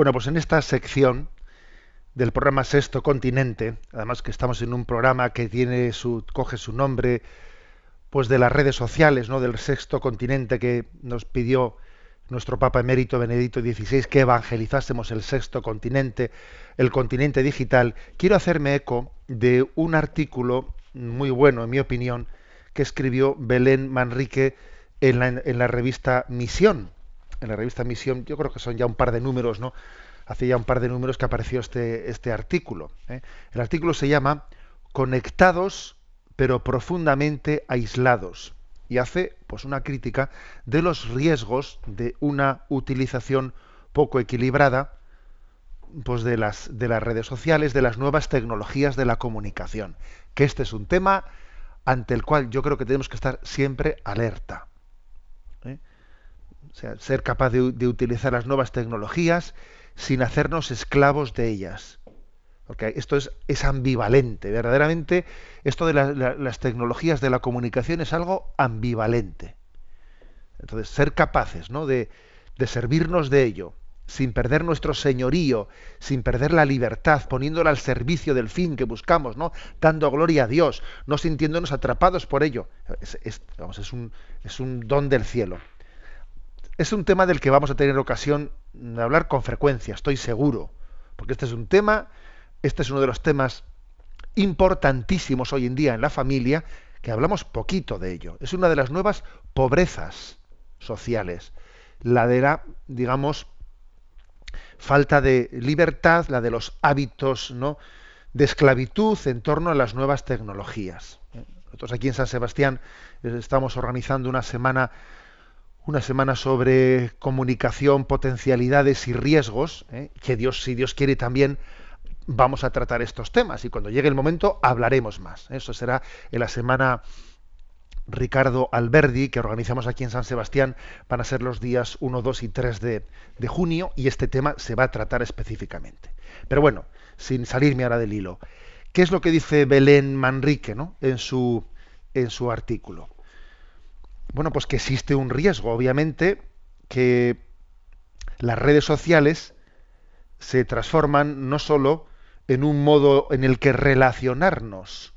Bueno, pues en esta sección del programa Sexto Continente, además que estamos en un programa que tiene su, coge su nombre pues de las redes sociales, ¿no? del Sexto Continente que nos pidió nuestro Papa Emérito Benedicto XVI que evangelizásemos el Sexto Continente, el continente digital, quiero hacerme eco de un artículo muy bueno, en mi opinión, que escribió Belén Manrique en la, en la revista Misión, en la revista Misión, yo creo que son ya un par de números, ¿no? Hace ya un par de números que apareció este, este artículo. ¿eh? El artículo se llama Conectados pero profundamente aislados y hace pues una crítica de los riesgos de una utilización poco equilibrada pues de las de las redes sociales, de las nuevas tecnologías de la comunicación, que este es un tema ante el cual yo creo que tenemos que estar siempre alerta. O sea, ser capaz de, utilizar las nuevas tecnologías sin hacernos esclavos de ellas. Porque esto es, es ambivalente. Verdaderamente, esto de la, la, las tecnologías de la comunicación es algo ambivalente. Entonces, ser capaces ¿no? de, de servirnos de ello, sin perder nuestro señorío, sin perder la libertad, poniéndola al servicio del fin que buscamos, ¿no? dando gloria a Dios, no sintiéndonos atrapados por ello. Es, vamos, es, un, es un don del cielo. Es un tema del que vamos a tener ocasión de hablar con frecuencia, estoy seguro, porque este es un tema, este es uno de los temas importantísimos hoy en día en la familia, que hablamos poquito de ello. Es una de las nuevas pobrezas sociales, la de la, digamos, falta de libertad, la de los hábitos, ¿no? de esclavitud en torno a las nuevas tecnologías. Nosotros aquí en San Sebastián estamos organizando una semana una semana sobre comunicación, potencialidades y riesgos, ¿eh? que Dios, si Dios quiere, también vamos a tratar estos temas y cuando llegue el momento hablaremos más. Eso será en la semana Ricardo Alberdi, que organizamos aquí en San Sebastián, van a ser los días 1, 2 y 3 de, de junio y este tema se va a tratar específicamente. Pero bueno, sin salirme ahora del hilo, ¿qué es lo que dice Belén Manrique ¿no? en, su, en su artículo? Bueno, pues que existe un riesgo, obviamente, que las redes sociales se transforman no sólo en un modo en el que relacionarnos,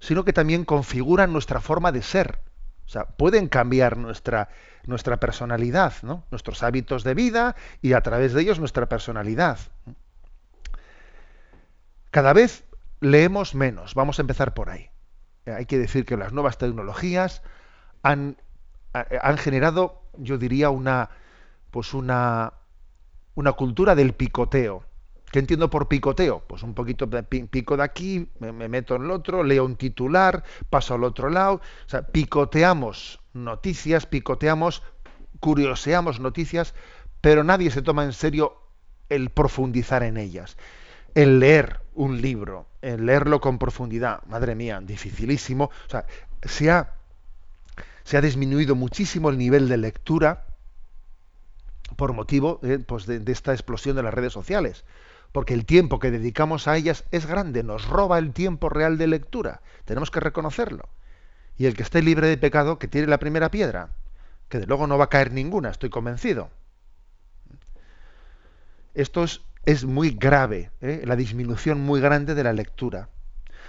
sino que también configuran nuestra forma de ser. O sea, pueden cambiar nuestra, nuestra personalidad, ¿no? nuestros hábitos de vida y a través de ellos nuestra personalidad. Cada vez leemos menos. Vamos a empezar por ahí. Hay que decir que las nuevas tecnologías han, han generado, yo diría, una, pues una, una cultura del picoteo. ¿Qué entiendo por picoteo? Pues un poquito pico de aquí, me, me, meto en el otro, leo un titular, paso al otro lado. O sea, picoteamos noticias, picoteamos, curioseamos noticias, pero nadie se toma en serio el profundizar en ellas. El leer un libro, el leerlo con profundidad, madre mía, dificilísimo. O sea, se ha, se ha disminuido muchísimo el nivel de lectura por motivo eh, pues de, esta explosión de las redes sociales. Porque el tiempo que dedicamos a ellas es grande, nos roba el tiempo real de lectura. Tenemos que reconocerlo. Y el que esté libre de pecado, que tire la primera piedra, que de luego no va a caer ninguna, estoy convencido. Esto es, es muy grave, ¿eh? la disminución muy grande de la lectura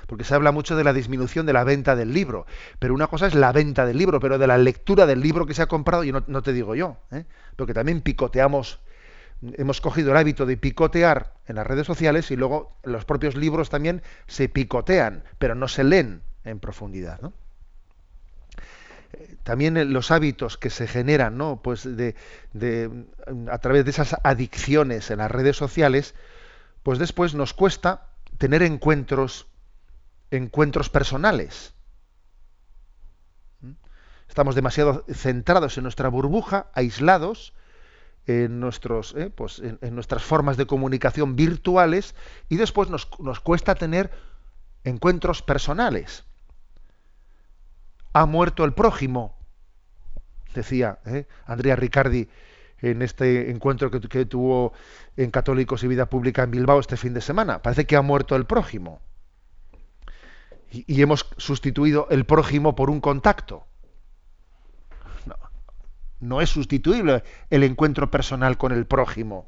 porque se habla mucho de la disminución de la venta del libro, pero una cosa es la venta del libro, pero de la lectura del libro que se ha comprado, y no, te digo yo, ¿eh? porque también picoteamos, hemos cogido el hábito de picotear en las redes sociales y luego los propios libros también se picotean, pero no se leen en profundidad. ¿no? También los hábitos que se generan, ¿no? Pues de, a través de esas adicciones en las redes sociales, pues después nos cuesta tener encuentros encuentros personales. Estamos demasiado centrados en nuestra burbuja, aislados en, nuestros, eh, pues en, nuestras formas de comunicación virtuales y después nos, cuesta tener encuentros personales. Ha muerto el prójimo, decía eh, Andrea Riccardi en este encuentro que tuvo en Católicos y Vida Pública en Bilbao este fin de semana. Parece que ha muerto el prójimo y, hemos sustituido el prójimo por un contacto. No, no, es sustituible el encuentro personal con el prójimo.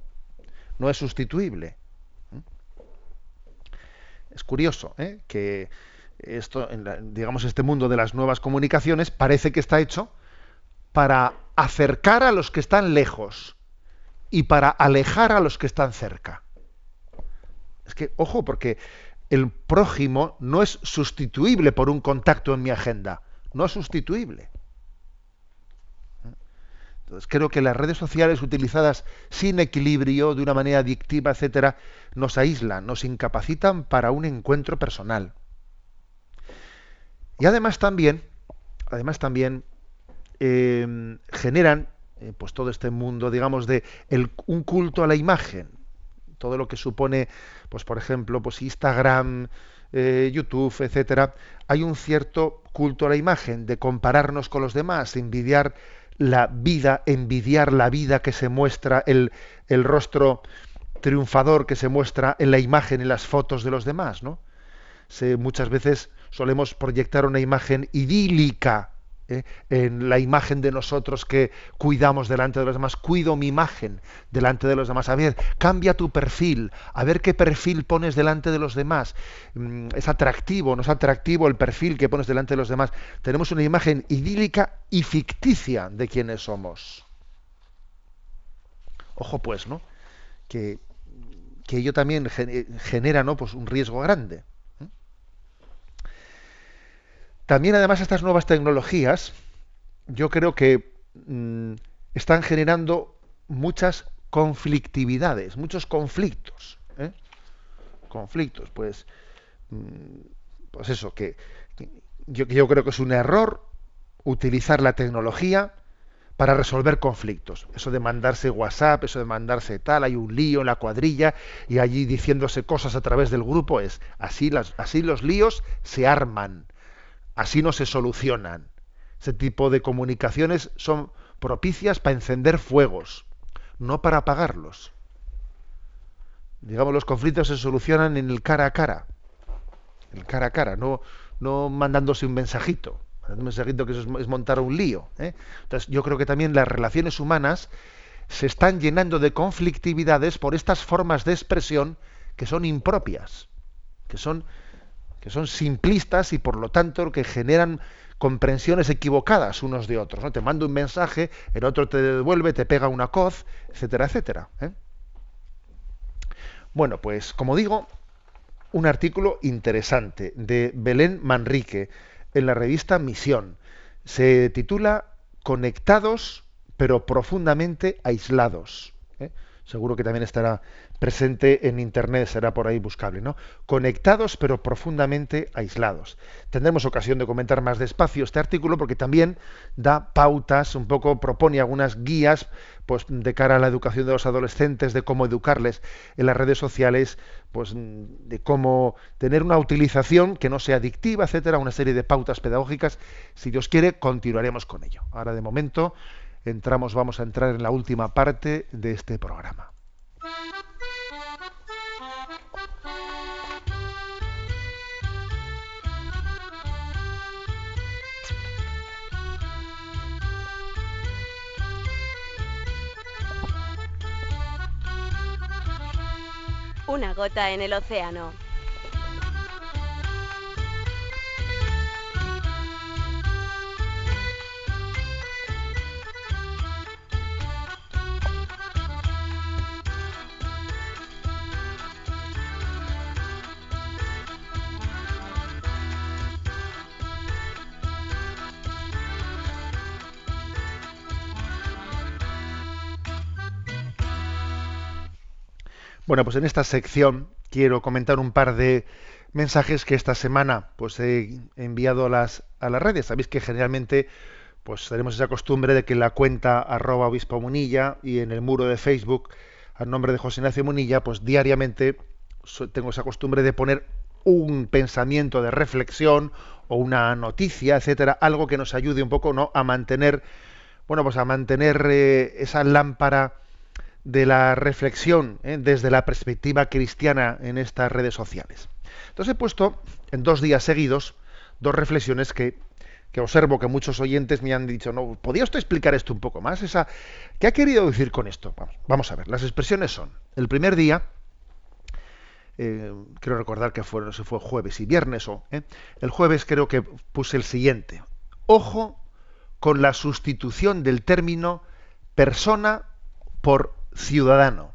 No es sustituible. Es curioso ¿eh? que esto, digamos, este mundo de las nuevas comunicaciones parece que está hecho para acercar a los que están lejos y para alejar a los que están cerca. Es que, ojo, porque el prójimo no es sustituible por un contacto en mi agenda, no es sustituible. Entonces, creo que las redes sociales utilizadas sin equilibrio, de una manera adictiva, etcétera, nos aíslan, nos incapacitan para un encuentro personal. Y además también, además también eh, generan, eh, pues todo este mundo, digamos, de un culto a la imagen, todo lo que supone, pues por ejemplo, pues Instagram, eh, YouTube, etcétera, hay un cierto culto a la imagen, de compararnos con los demás, envidiar la vida, envidiar la vida que se muestra, el, el rostro triunfador que se muestra en la imagen, en las fotos de los demás, ¿no? Se, muchas veces solemos proyectar una imagen idílica ¿eh? en la imagen de nosotros que cuidamos delante de los demás. Cuido mi imagen delante de los demás. A ver, cambia tu perfil, a ver qué perfil pones delante de los demás. Mm, es atractivo, no es atractivo el perfil que pones delante de los demás. Tenemos una imagen idílica y ficticia de quienes somos. Ojo pues, ¿no? Que, que ello también genera ¿no? pues un riesgo grande. También además estas nuevas tecnologías, yo creo que mmm, están generando muchas conflictividades, muchos conflictos. ¿eh? Conflictos, pues, mmm, pues eso, que, yo, creo que es un error utilizar la tecnología para resolver conflictos. Eso de mandarse WhatsApp, eso de mandarse tal, hay un lío en la cuadrilla y allí diciéndose cosas a través del grupo es así así los líos se arman. Así no se solucionan. Ese tipo de comunicaciones son propicias para encender fuegos, no para apagarlos. Digamos, los conflictos se solucionan en el cara a cara. El cara a cara, no, no mandándose un mensajito. Un mensajito que es, montar un lío. ¿eh? Entonces, yo creo que también las relaciones humanas se están llenando de conflictividades por estas formas de expresión que son impropias, que son que son simplistas y por lo tanto que generan comprensiones equivocadas unos de otros. ¿no? Te mando un mensaje, el otro te devuelve, te pega una coz, etcétera, etcétera. ¿eh? Bueno, pues como digo, un artículo interesante de Belén Manrique en la revista Misión. Se titula Conectados pero profundamente aislados. Seguro que también estará presente en internet, será por ahí buscable, ¿no? Conectados pero profundamente aislados. Tendremos ocasión de comentar más despacio este artículo porque también da pautas, un poco propone algunas guías pues de cara a la educación de los adolescentes, de cómo educarles en las redes sociales, pues de cómo tener una utilización que no sea adictiva, etcétera, una serie de pautas pedagógicas. Si Dios quiere, continuaremos con ello. Ahora de momento entramos, vamos a entrar en la última parte de este programa. Una gota en el océano. Bueno, pues en esta sección quiero comentar un par de mensajes que esta semana pues he enviado a las, a las redes. Sabéis que generalmente pues tenemos esa costumbre de que la cuenta arroba obispo munilla y en el muro de Facebook al nombre de José Ignacio Munilla, pues diariamente tengo esa costumbre de poner un pensamiento de reflexión o una noticia, etcétera, algo que nos ayude un poco ¿no? a mantener, bueno, pues a mantener eh, esa lámpara de la reflexión ¿eh? desde la perspectiva cristiana en estas redes sociales. Entonces he puesto en dos días seguidos dos reflexiones que, observo que muchos oyentes me han dicho, no, ¿podría usted explicar esto un poco más? Esa, ¿Qué ha querido decir con esto? Vamos, vamos a ver, las expresiones son, el primer día, eh, quiero recordar que fue, no sé, fue jueves y viernes o, ¿eh? el jueves creo que puse el siguiente, ojo con la sustitución del término persona por ciudadano.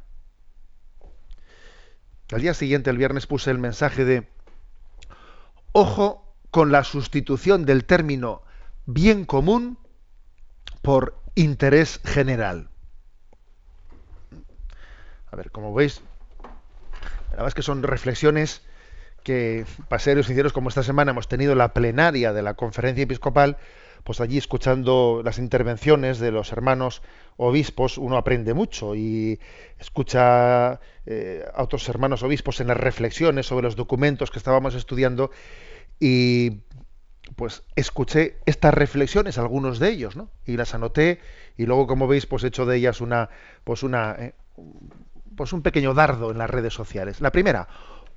Al día siguiente, el viernes, puse el mensaje de ojo con la sustitución del término bien común por interés general. A ver, como veis, la verdad es que son reflexiones que, para ser sinceros, como esta semana hemos tenido la plenaria de la conferencia episcopal, pues allí escuchando las intervenciones de los hermanos obispos uno aprende mucho y escucha eh, a otros hermanos obispos en las reflexiones sobre los documentos que estábamos estudiando y pues escuché estas reflexiones, algunos de ellos, ¿no? Y las anoté y luego, como veis, pues he hecho de ellas una, pues una, eh, pues un pequeño dardo en las redes sociales. La primera,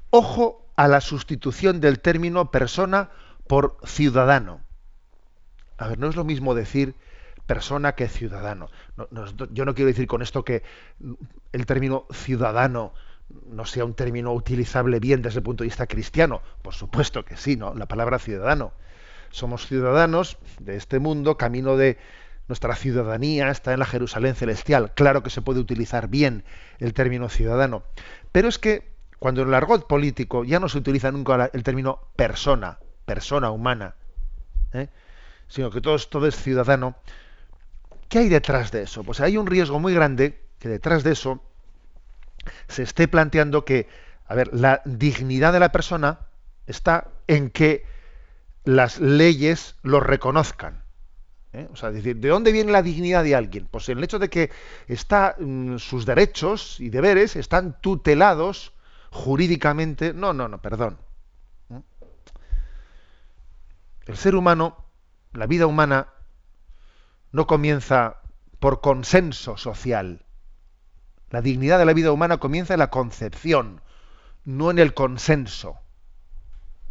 ojo a la sustitución del término persona por ciudadano. A ver, no es lo mismo decir persona que ciudadano. yo no quiero decir con esto que el término ciudadano no sea un término utilizable bien desde el punto de vista cristiano. Por supuesto que sí, ¿no? La palabra ciudadano. Somos ciudadanos de este mundo, camino de nuestra ciudadanía está en la Jerusalén celestial. Claro que se puede utilizar bien el término ciudadano. Pero es que cuando en el argot político ya no se utiliza nunca el término persona, persona humana. ¿eh? Sino que todo, todo es ciudadano. ¿Qué hay detrás de eso? Pues hay un riesgo muy grande que detrás de eso se esté planteando que, a ver, la dignidad de la persona está en que las leyes lo reconozcan. ¿eh? O sea, decir, ¿de dónde viene la dignidad de alguien? Pues en el hecho de que está, mm, sus derechos y deberes están tutelados jurídicamente. No, no, no, perdón. ¿eh? El ser humano la vida humana no comienza por consenso social. La dignidad de la vida humana comienza en la concepción, no en el consenso.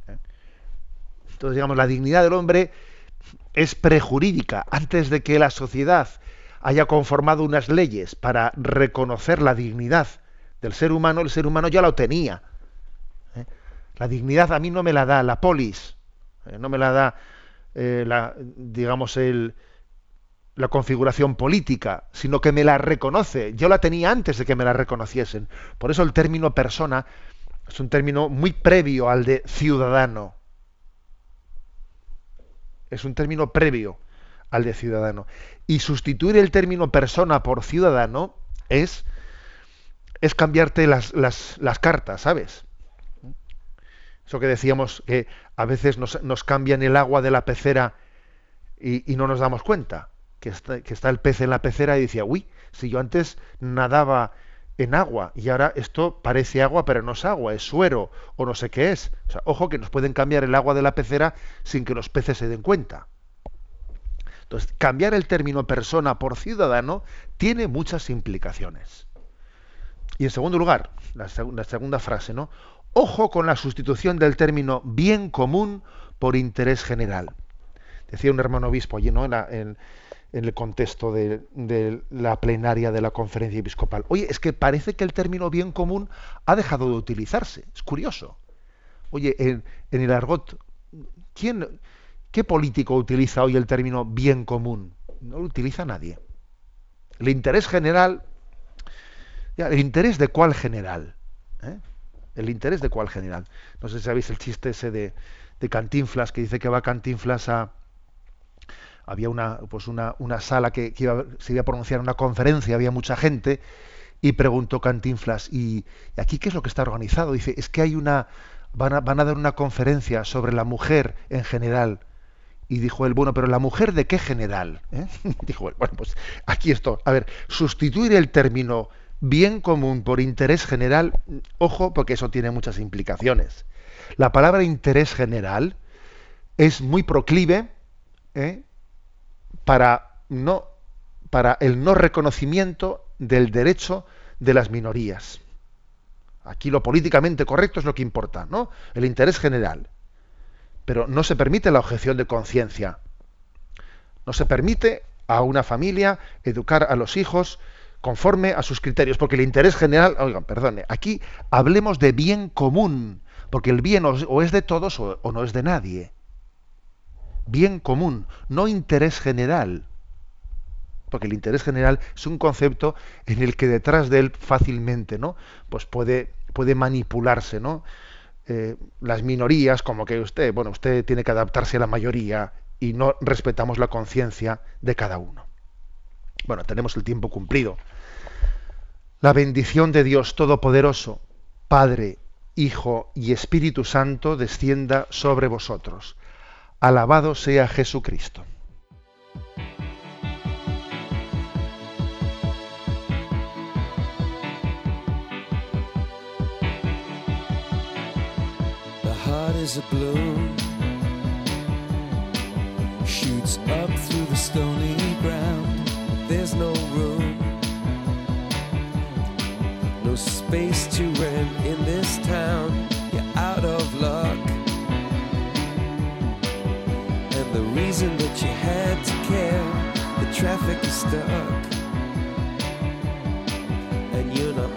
¿Eh? Entonces, digamos, la dignidad del hombre es prejurídica. Antes de que la sociedad haya conformado unas leyes para reconocer la dignidad del ser humano, el ser humano ya lo tenía. ¿Eh? La dignidad a mí no me la da la polis, ¿eh? no me la da eh, la, digamos, el, la configuración política, sino que me la reconoce. Yo la tenía antes de que me la reconociesen. Por eso el término persona Es un término muy previo al de ciudadano. Es un término previo al de ciudadano. Y sustituir el término persona por ciudadano es, es cambiarte las, las, las cartas, ¿sabes? Eso que decíamos que a veces nos, cambian el agua de la pecera y, no nos damos cuenta. Que está, el pez en la pecera y decía, uy, si yo antes nadaba en agua y ahora esto parece agua pero no es agua, es suero o no sé qué es. O sea, ojo que nos pueden cambiar el agua de la pecera sin que los peces se den cuenta. Entonces, cambiar el término persona por ciudadano tiene muchas implicaciones. Y en segundo lugar, la segunda frase, ¿no? Ojo con la sustitución del término bien común por interés general. Decía un hermano obispo allí, ¿no? En, en, el contexto de, la plenaria de la conferencia episcopal. Oye, es que parece que el término bien común ha dejado de utilizarse. Es curioso. Oye, en, el argot, ¿quién, ¿qué político utiliza hoy el término bien común? No lo utiliza nadie. El interés general, ¿el interés de cuál general? ¿Eh? ¿El interés de cuál general? No sé si sabéis el chiste ese de, Cantinflas, que dice que va Cantinflas a, había una, pues una, una sala que, que iba, se iba a pronunciar una conferencia, había mucha gente, y preguntó Cantinflas, ¿y aquí qué es lo que está organizado? Dice, es que hay una, van a, van a dar una conferencia sobre la mujer en general. Y dijo él, bueno, pero la mujer de qué general? ¿Eh? *laughs* Dijo él, bueno, pues aquí esto. A ver, sustituir el término bien común por interés general, ojo, porque eso tiene muchas implicaciones. La palabra interés general es muy proclive ¿eh? para, no, para el no reconocimiento del derecho de las minorías. Aquí lo políticamente correcto es lo que importa, ¿no? El interés general. Pero no se permite la objeción de conciencia. No se permite a una familia educar a los hijos conforme a sus criterios, porque el interés general, oigan, perdone, aquí hablemos de bien común, porque el bien o es de todos o, no es de nadie bien común, no interés general. Porque el interés general es un concepto en el que detrás de él fácilmente, ¿no? Pues puede, puede manipularse, ¿no? Eh, las minorías, como que usted, bueno, usted tiene que adaptarse a la mayoría y no respetamos la conciencia de cada uno. Bueno, tenemos el tiempo cumplido. La bendición de Dios Todopoderoso, Padre, Hijo y Espíritu Santo, descienda sobre vosotros. Alabado sea Jesucristo. Is a bloom, shoots up through the stony. There's no room, no space to rent in this town. You're out of luck. And the reason that you had to care, the traffic is stuck. And you're not